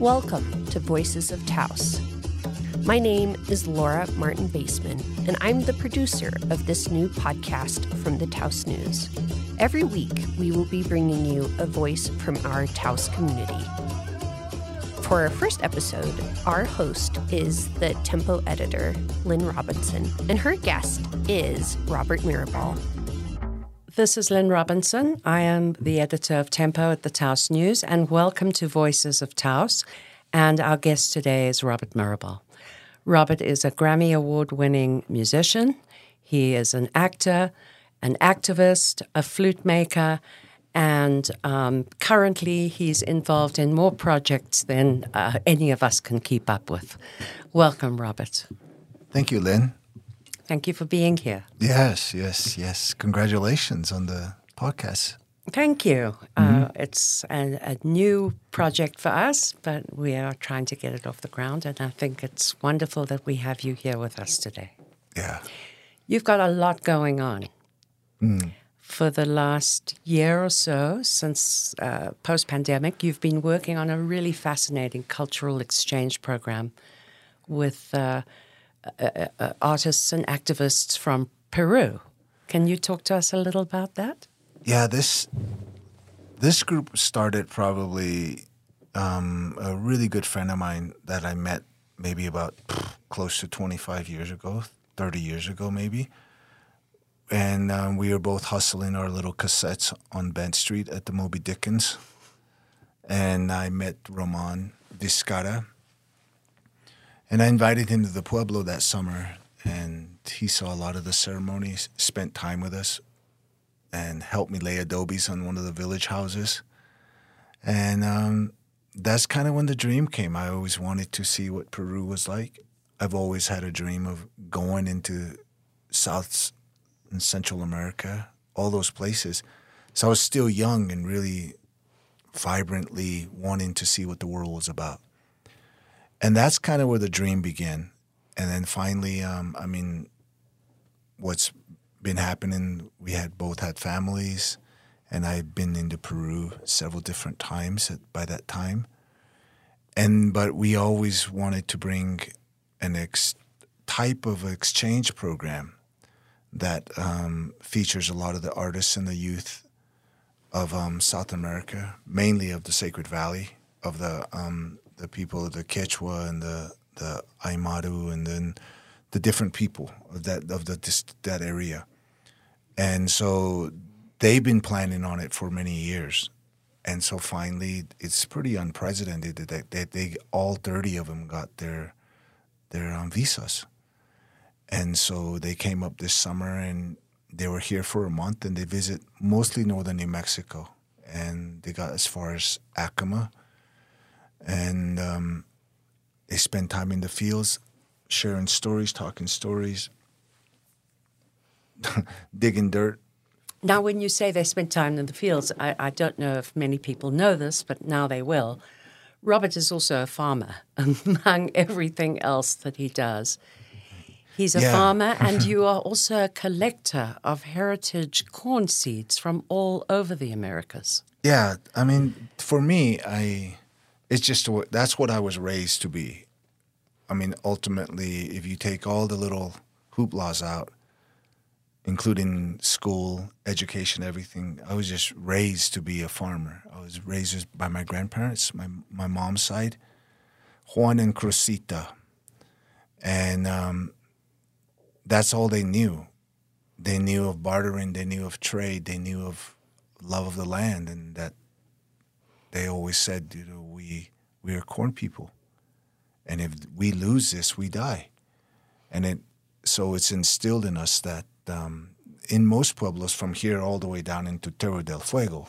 Welcome to Voices of Taos. My name is Laura Martin Baseman, and I'm the producer of this new podcast from the Taos News. Every week, we will be bringing you a voice from our Taos community. For our first episode, our host is the Tempo editor, Lynne Robinson, and her guest is Robert Mirabal. This is Lynne Robinson. I am the editor of Tempo at the Taos News, and welcome to Voices of Taos. And our guest today is Robert Mirabal. Robert is a Grammy Award winning musician. He is an actor, an activist, a flute maker, and um, currently he's involved in more projects than uh, any of us can keep up with. Welcome, Robert. Thank you, Lynne. Thank you for being here. Yes, yes, yes. Congratulations on the podcast. Thank you. Mm-hmm. Uh, it's a, a, new project for us, but we are trying to get it off the ground, and I think it's wonderful that we have you here with us today. Yeah. You've got a lot going on. Mm. For the last year or so, since uh, post pandemic, you've been working on a really fascinating cultural exchange program with. Uh, uh, uh, artists and activists from Peru. Can you talk to us a little about that? Yeah, this this group started probably um, a really good friend of mine that I met maybe about close to 25 years ago, 30 years ago maybe. And um, we were both hustling our little cassettes on Bent Street at the Moby Dickens. And I met Roman Vizcarra, and I invited him to the Pueblo that summer, and he saw a lot of the ceremonies, spent time with us, and helped me lay adobes on one of the village houses. And um, that's kind of when the dream came. I always wanted to see what Peru was like. I've always had a dream of going into South and Central America, all those places. So I was still young and really vibrantly wanting to see what the world was about and that's kind of where the dream began. And then finally, um, I mean, what's been happening? We had both had families, and I've been into Peru several different times at, by that time. And but we always wanted to bring an ex- type of exchange program that um, features a lot of the artists and the youth of um, South America, mainly of the Sacred Valley, of the um, the people, of the Quechua and the the Aymara, and then the different people of that of the this, that area. And so they've been planning on it for many years. And so finally, it's pretty unprecedented that they, they all thirty of them got their their um, visas. And so they came up this summer and they were here for a month and they visit mostly northern New Mexico. And they got as far as Acoma and um, they spend time in the fields, sharing stories, talking stories, digging dirt. Now, when you say they spend time in the fields, I, I, don't know if many people know this, but now they will. Robert is also a farmer, among everything else that he does. He's a yeah. farmer, and you are also a collector of heritage corn seeds from all over the Americas. Yeah, I mean, for me, I it's just that's what I was raised to be. I mean, ultimately, if you take all the little hooplas out, including school, education, everything, I was just raised to be a farmer. I was raised by my grandparents, my my mom's side, Juan and Crosita, and um, that's all they knew. They knew of bartering, they knew of trade, they knew of love of the land, and that they always said, you know, we we are corn people, and if we lose this, we die. And it so it's instilled in us that um, in most pueblos, from here all the way down into Tierra del Fuego,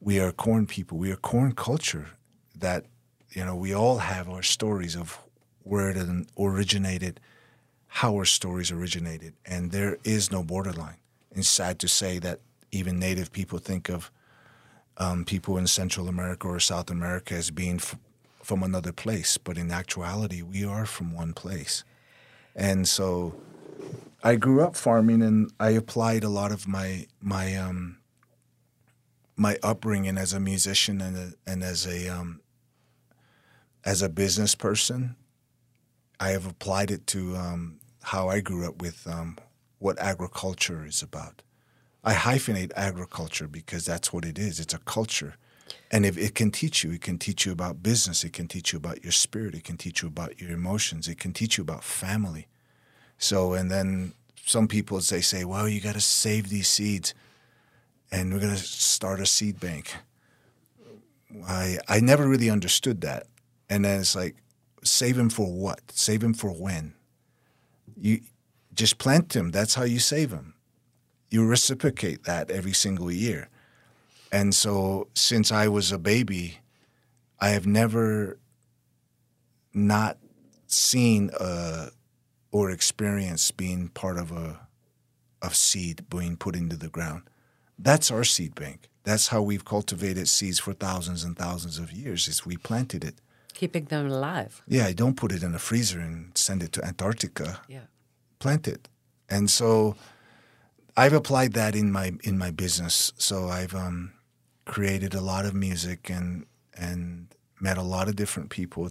we are corn people. We are corn culture. That you know, we all have our stories of where it originated, how our stories originated, and there is no borderline. It's sad to say that even Native people think of um, people in Central America or South America as being f- from another place, but in actuality, we are from one place. And so I grew up farming, and I applied a lot of my my um, my upbringing as a musician and a, and as a um, as a business person, I have applied it to um, how I grew up with um, what agriculture is about. I hyphenate agriculture because that's what it is. It's a culture. And if it can teach you, it can teach you about business, it can teach you about your spirit, it can teach you about your emotions, it can teach you about family. So, and then some people they say, well, you got to save these seeds and we're going to start a seed bank. I I never really understood that. And then it's like, save him for what? Save him for when? You just plant him. That's how you save him. You reciprocate that every single year. And so since I was a baby, I have never not seen a, or experienced being part of a of seed being put into the ground. That's our seed bank. That's how we've cultivated seeds for thousands and thousands of years. Is we planted it, keeping them alive. Yeah, I don't put it in a freezer and send it to Antarctica. Yeah, plant it, and so I've applied that in my in my business. So I've um, created a lot of music and and met a lot of different people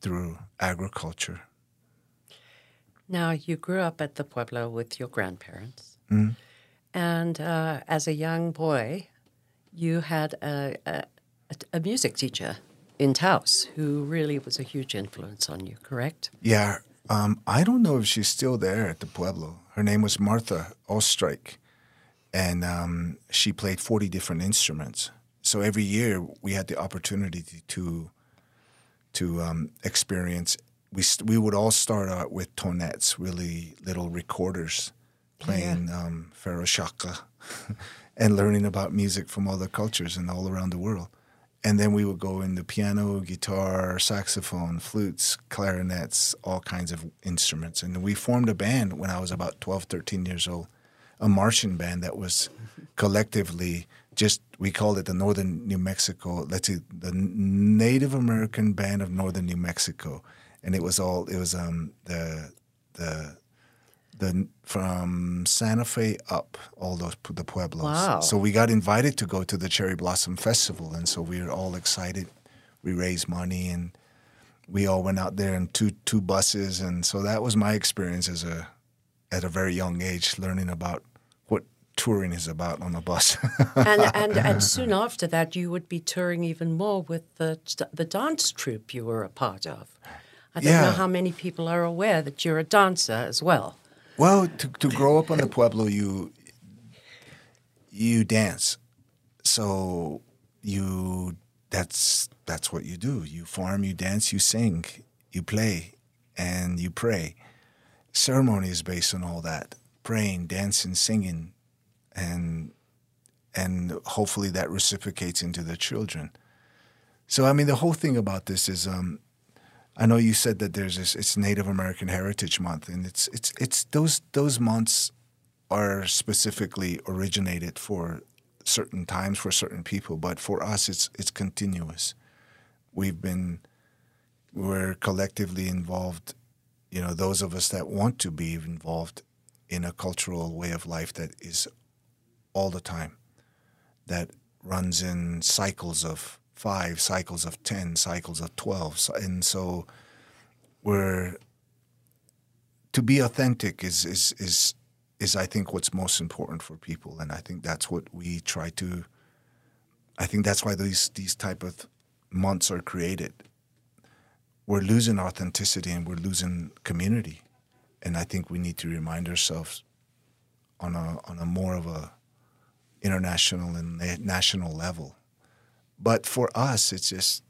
through agriculture. Now you grew up at the pueblo with your grandparents, mm and uh, as a young boy, you had a, a, a music teacher in Taos who really was a huge influence on you. Correct? Yeah, um, I don't know if she's still there at the pueblo. Her name was Martha Ostreich, and um, she played forty different instruments so every year we had the opportunity to to um, experience. We we would all start out with tonettes, really little recorders, playing yeah. um, shaka, and learning about music from other cultures and all around the world. And then we would go into piano, guitar, saxophone, flutes, clarinets, all kinds of instruments. And we formed a band when I was about 12, 13 years old, a marching band that was collectively just we called it the Northern New Mexico. Let's see, the Native American Band of Northern New Mexico, and it was all it was um the the the from Santa Fe up all those the pueblos. Wow. So we got invited to go to the Cherry Blossom Festival, and so we were all excited. We raised money and we all went out there in two two buses, and so that was my experience as a at a very young age, learning about what touring is about on a bus. and, and and soon after that, you would be touring even more with the the dance troupe you were a part of. I don't yeah. know how many people are aware that you're a dancer as well. Well, to, to grow up on the pueblo, you you dance, so you that's that's what you do. You farm, you dance, you sing, you play, and you pray. Ceremony is based on all that: praying, dancing, singing, and and hopefully that reciprocates into the children. So I mean, the whole thing about this is, um, I know you said that there's this. It's Native American Heritage Month, and it's it's it's those those months are specifically originated for certain times for certain people, but for us, it's it's continuous. We've been we're collectively involved. You know, those of us that want to be involved in a cultural way of life that is all the time that runs in cycles of five, cycles of 10, cycles of 12. And so we're to be authentic is, is, is, is I think what's most important for people. And I think that's what we try to, I think that's why these, these type of months are created. We're losing authenticity and we're losing community. And I think we need to remind ourselves on a, on a more of a international and national level. But for us, it's just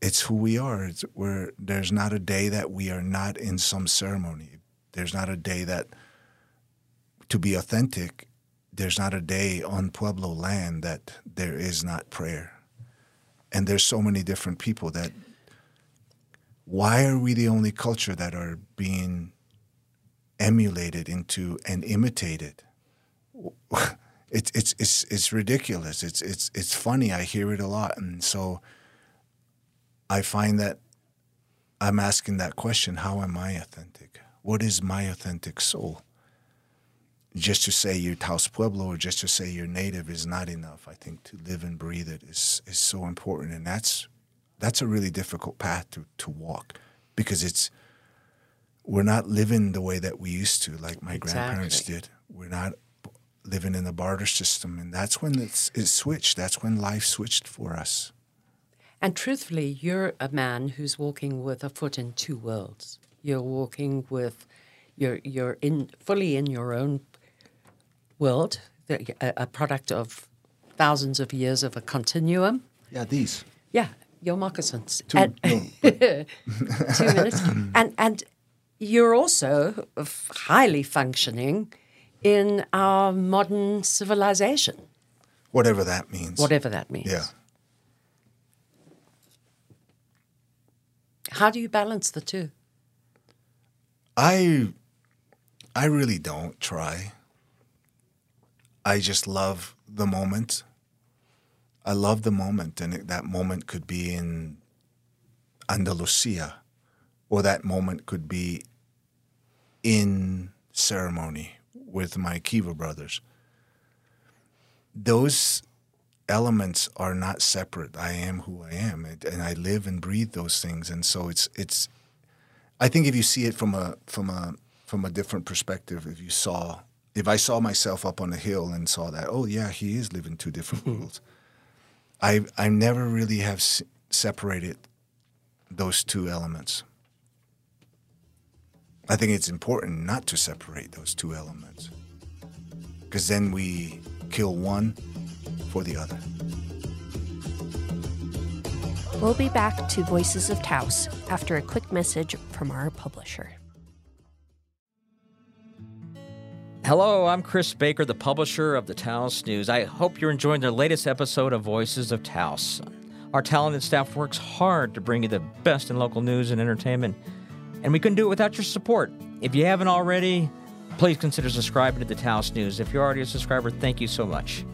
it's who we are. It's, we're, there's not a day that we are not in some ceremony. There's not a day that, to be authentic, there's not a day on Pueblo land that there is not prayer. And there's so many different people that. Why are we the only culture that are being emulated into and imitated? It's it's it's it's ridiculous. It's it's it's funny. I hear it a lot, and so I find that I'm asking that question: How am I authentic? What is my authentic soul? Just to say you're Taos Pueblo or just to say you're native is not enough. I think to live and breathe it is is so important, and that's that's a really difficult path to, to walk because it's we're not living the way that we used to, like my grandparents did. We're not living in a barter system, and that's when it's, it switched. That's when life switched for us. And truthfully, you're a man who's walking with a foot in two worlds. You're walking with, you're you're in fully in your own world, a, a product of thousands of years of a continuum. Yeah, these Yeah, your moccasins. two. And- no, two minutes. and and you're also highly functioning in our modern civilization, whatever that means. whatever that means. Yeah. How do you balance the two? I I really don't try. I just love the moment. I love the moment, and it, that moment could be in Andalusia, or that moment could be in ceremony with my Kiva brothers. Those elements are not separate. I am who I am, and I live and breathe those things, and so it's it's I think if you see it from a from a from a different perspective, if you saw if I saw myself up on a hill and saw that, oh yeah, he is living two different hmm. worlds. I I never really have separated those two elements. I think it's important not to separate those two elements because then we kill one for the other. We'll be back to Voices of Taos after a quick message from our publisher. Hello, I'm Chris Baker, the publisher of the Taos News. I hope you're enjoying the latest episode of Voices of Taos. Our talented staff works hard to bring you the best in local news and entertainment, and we couldn't do it without your support. If you haven't already, please consider subscribing to the Taos News. If you're already a subscriber, thank you so much.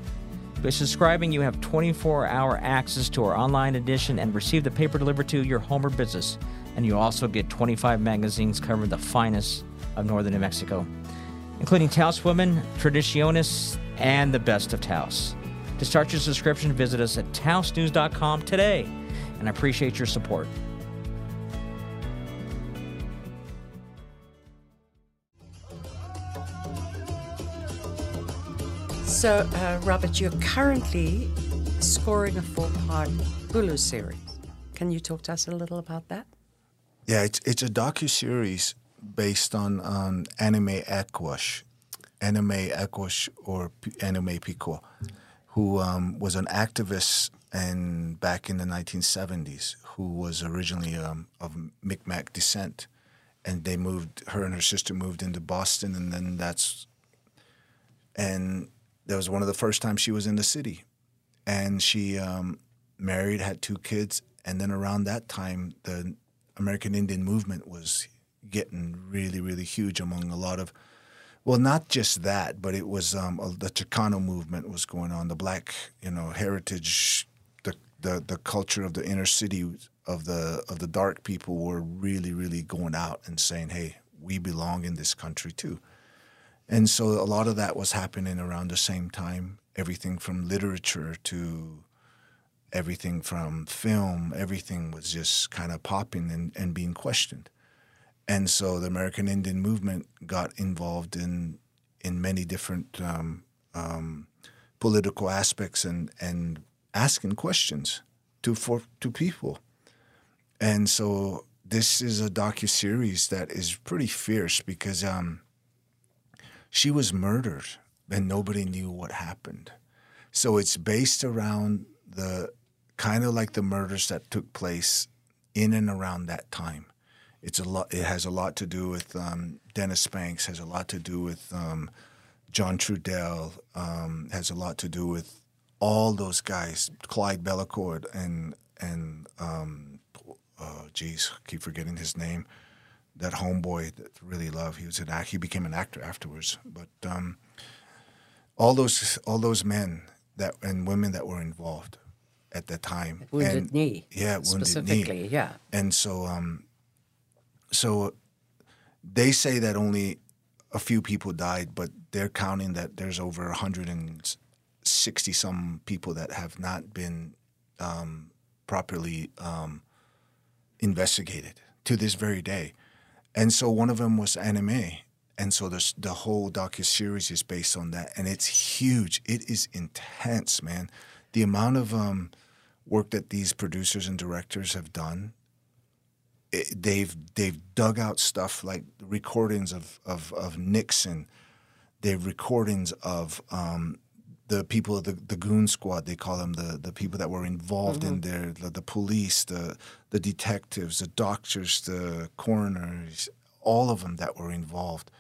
By subscribing, you have 24 hour access to our online edition and receive the paper delivered to your home or business. And you also get 25 magazines covering the finest of northern New Mexico, including Taos Women, Tradiciones, and the best of Taos. To start your subscription, visit us at taosnews.com today, and I appreciate your support. So, uh, Robert, you're currently scoring a four part Hulu series. Can you talk to us a little about that? Yeah, it's it's a docu series based on on Annie Mae Aquash, Annie Mae Aquash or P- Annie Mae Pictou, who um, was an activist and back in the 1970s, who was originally um, of Micmac descent, and they moved. Her and her sister moved into Boston, and then that's and that was one of the first times she was in the city, and she um, married, had two kids, and then around that time, the American Indian movement was getting really, really huge among a lot of, well, not just that, but it was um, the Chicano movement was going on, the black, you know, heritage, the the the culture of the inner city of the of the dark people were really, really going out and saying, hey, we belong in this country too. And so a lot of that was happening around the same time. Everything from literature to everything from film, everything was just kind of popping and, and being questioned. And so the American Indian movement got involved in in many different um, um, political aspects and, and asking questions to for to people. And so this is a docu series that is pretty fierce because um, she was murdered and nobody knew what happened. So it's based around the kind of like the murders that took place in and around that time. It's a lot. It has a lot to do with um, Dennis Banks. Has a lot to do with um, John Trudell. Um, has a lot to do with all those guys, Clyde Bellecourt and and um, oh geez, keep forgetting his name. That homeboy that really loved. He was an act. He became an actor afterwards. But um, all those all those men that and women that were involved at that time. Wounded and, Knee. Yeah, Wounded Knee. specifically. Yeah. And so, um, so they say that only a few people died, but they're counting that there's over 160 some people that have not been um, properly um, investigated to this very day. And so one of them was Annie Mae. And so this, the whole docu series is based on that, and it's huge. It is intense, man. The amount of um, work that these producers and directors have done, it, they've they've dug out stuff like recordings of of, of Nixon, they've recordings of um, the people of the, the goon squad they call them the, the people that were involved in there the, the police the the detectives the doctors the coroners all of them that were involved.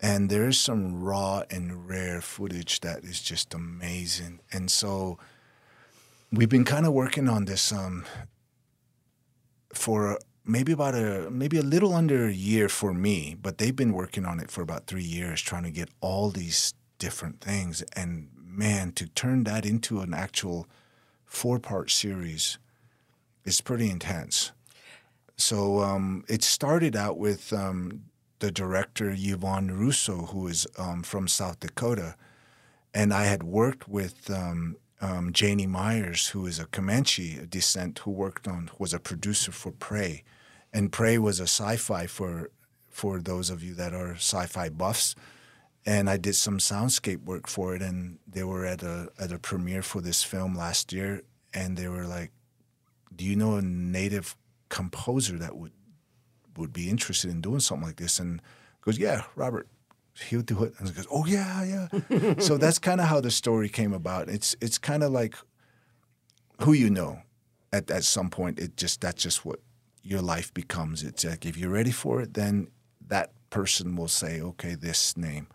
And there is some raw and rare footage that is just amazing. And so we've been kind of working on this um, for maybe about a maybe a little under a year for me but they've been working on it for about three years trying to get all these different things. And man to turn that into an actual four part series is pretty intense. So um, it started out with um, the director Yvonne Russo, who is um, from South Dakota, and I had worked with um, um, Jhane Myers, who is a Comanche descent, who worked on was a producer for Prey, and Prey was a sci-fi for for those of you that are sci-fi buffs. And I did some soundscape work for it, and they were at a at a premiere for this film last year, and they were like, "Do you know a native composer that would would be interested in doing something like this?" And goes, "Yeah, Robert, he'll do it." And he goes, "Oh yeah, yeah." so that's kind of how the story came about. It's it's kind of like who you know. At at some point, it just that's just what your life becomes. It's like if you're ready for it, then that person will say, "Okay, this name."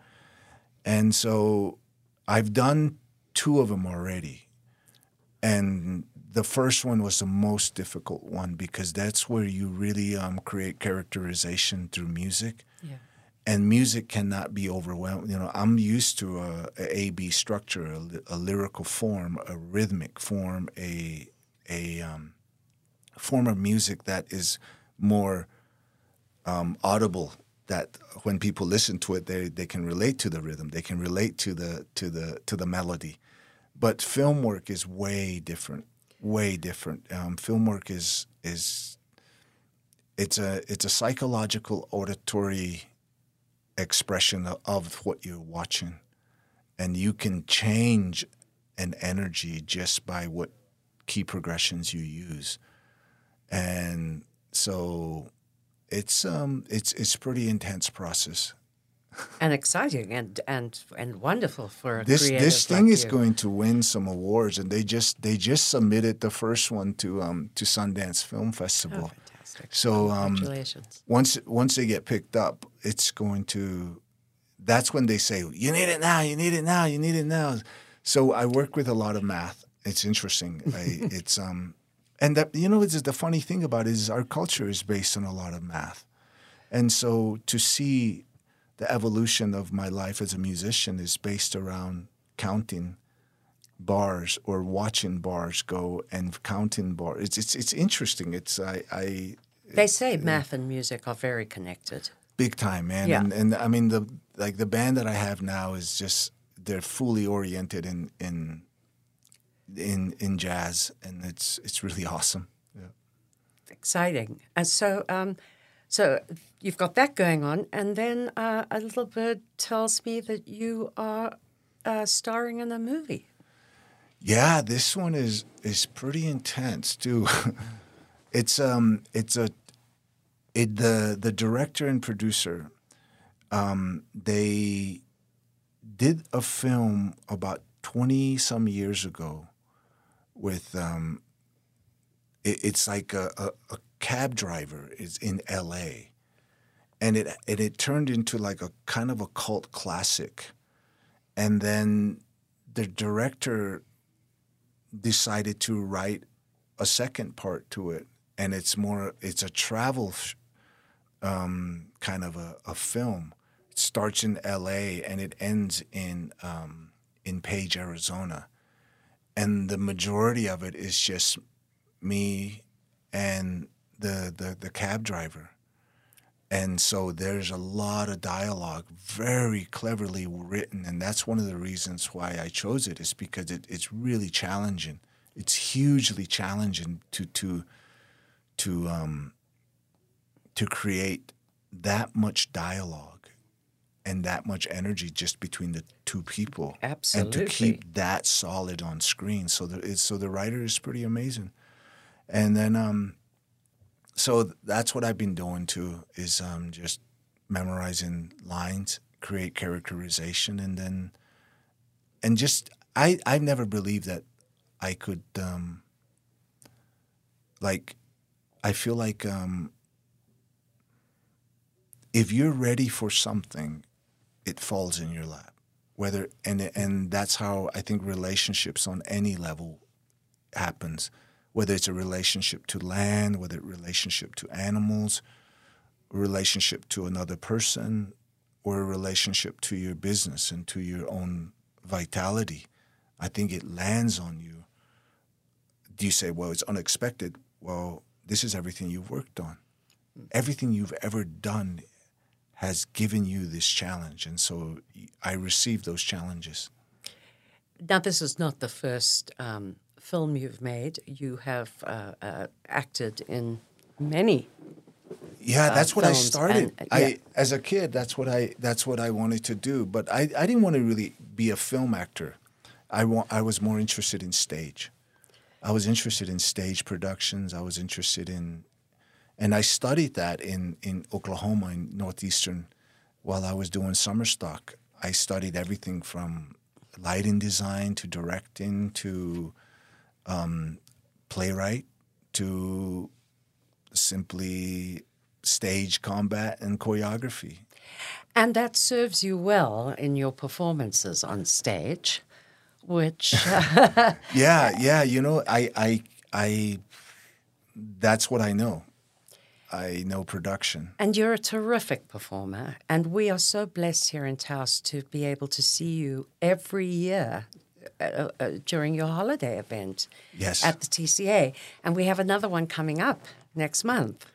And so I've done two of them already. And the first one was the most difficult one because that's where you really um, create characterization through music. Yeah. And music cannot be overwhelmed. You know, I'm used to a, a B structure, a, a lyrical form, a rhythmic form, a a um, form of music that is more um, audible. That when people listen to it, they they can relate to the rhythm, they can relate to the to the to the melody. But film work is way different, way different. Um, film work is is it's a it's a psychological auditory expression of, of what you're watching, and you can change an energy just by what key progressions you use, and so it's um it's it's pretty intense process. And exciting and and and wonderful for a this this thing like is you. going to win some awards, and they just they just submitted the first one to um to Sundance Film Festival. Oh, fantastic! So um, Congratulations. once once they get picked up, it's going to. That's when they say, "You need it now. You need it now. You need it now." So I work with a lot of math. It's interesting. I, it's um, and that you know, it's the funny thing about it is our culture is based on a lot of math, and so to see the evolution of my life as a musician is based around counting bars or watching bars go and counting bars. It's it's it's interesting. It's I I They say uh, math and music are very connected. big time, man. Yeah. And and I mean the like the band that I have now is just they're fully oriented in in in in jazz, and it's it's really awesome. Yeah. Exciting. And so, um, so you've got that going on, and then uh, a little bird tells me that you are uh, starring in a movie. Yeah, this one is is pretty intense too. it's um it's a it the the director and producer um they did a film about 20 some years ago with um it, it's like a, a, a cab driver is in LA and it and it turned into like a kind of a cult classic. And then the director decided to write a second part to it. And it's more it's a travel um, kind of a, a film. It starts in la and it ends in um, in page arizona and the majority of it is just me and the the, the cab driver and so there's a lot of dialogue, very cleverly written, and that's one of the reasons why I chose it. Is because it, it's really challenging. it's hugely challenging to to to um, to create that much dialogue and that much energy just between the two people, and to keep that solid on screen. So the it's, so the writer is pretty amazing, and then um, so that's what I've been doing too is um, just memorizing lines, create characterization, and then and just I I've never believed that I could um, like I feel like um, if you're ready for something, it falls in your lap. Whether and and that's how I think relationships on any level happens. Whether it's a relationship to land, whether it's a relationship to animals, a relationship to another person, or a relationship to your business and to your own vitality. I think it lands on you. Do you say, well, it's unexpected? Well, this is everything you've worked on. Hmm. Everything you've ever done has given you this challenge. And so I received those challenges. Now, this is not the first um, film you've made. You have uh, uh, acted in many. Yeah, that's what I started. and- I yeah. as a kid, that's what I that's what I wanted to do. But I, I didn't want to really be a film actor. I want I was more interested in stage. I was interested in stage productions. I was interested in and I studied that in, in Oklahoma in northeastern while I was doing summer stock. I studied everything from lighting design to directing to um, playwright to simply stage combat and choreography. And that serves you well in your performances on stage, which Yeah, yeah. You know, I, I, I. That's what I know. I know production. And you're a terrific performer. And we are so blessed here in Taos to be able to see you every year uh, uh, during your holiday event Yes. at the TCA. And we have another one coming up next month.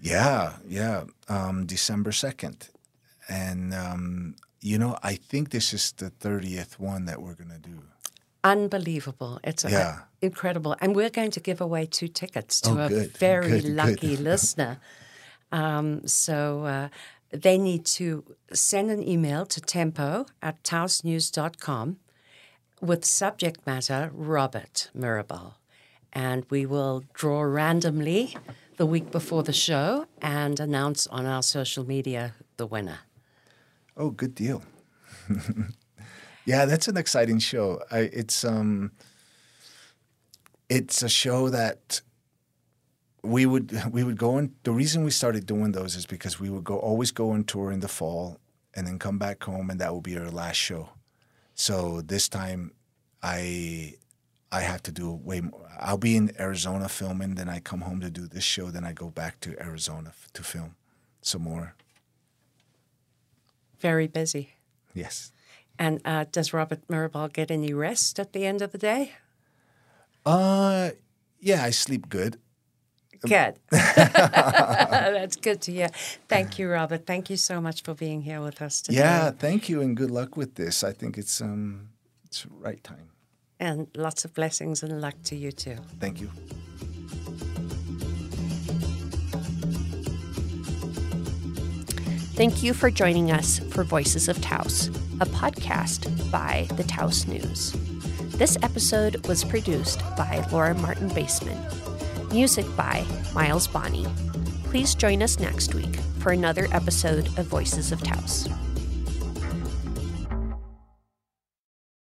Yeah, yeah. Um, December second, and um, you know, I think this is the thirtieth one that we're gonna do. Unbelievable. It's uh, Yeah. incredible. And we're going to give away two tickets to Oh, a good, very good, good. lucky listener. Um, so uh, they need to send an email to tempo at taosnews.com with subject matter Robert Mirabal. And we will draw randomly the week before the show and announce on our social media the winner. Oh, good deal. yeah, that's an exciting show. I, it's um, it's a show that we would we would go on. The reason we started doing those is because we would go always go on tour in the fall and then come back home, and that would be our last show. So this time, I I have to do way more. I'll be in Arizona filming, then I come home to do this show, then I go back to Arizona f- to film some more. Very busy. Yes. And uh, does Robert Mirabal get any rest at the end of the day? Uh, yeah, I sleep good. Good. That's good to hear. Thank you, Robert. Thank you so much for being here with us today. Yeah, thank you and good luck with this. I think it's um, it's right time. And lots of blessings and luck to you too. Thank you. Thank you for joining us for Voices of Taos, a podcast by the Taos News. This episode was produced by Laura Martin Baseman. Music by Miles Bonney. Please join us next week for another episode of Voices of Taos.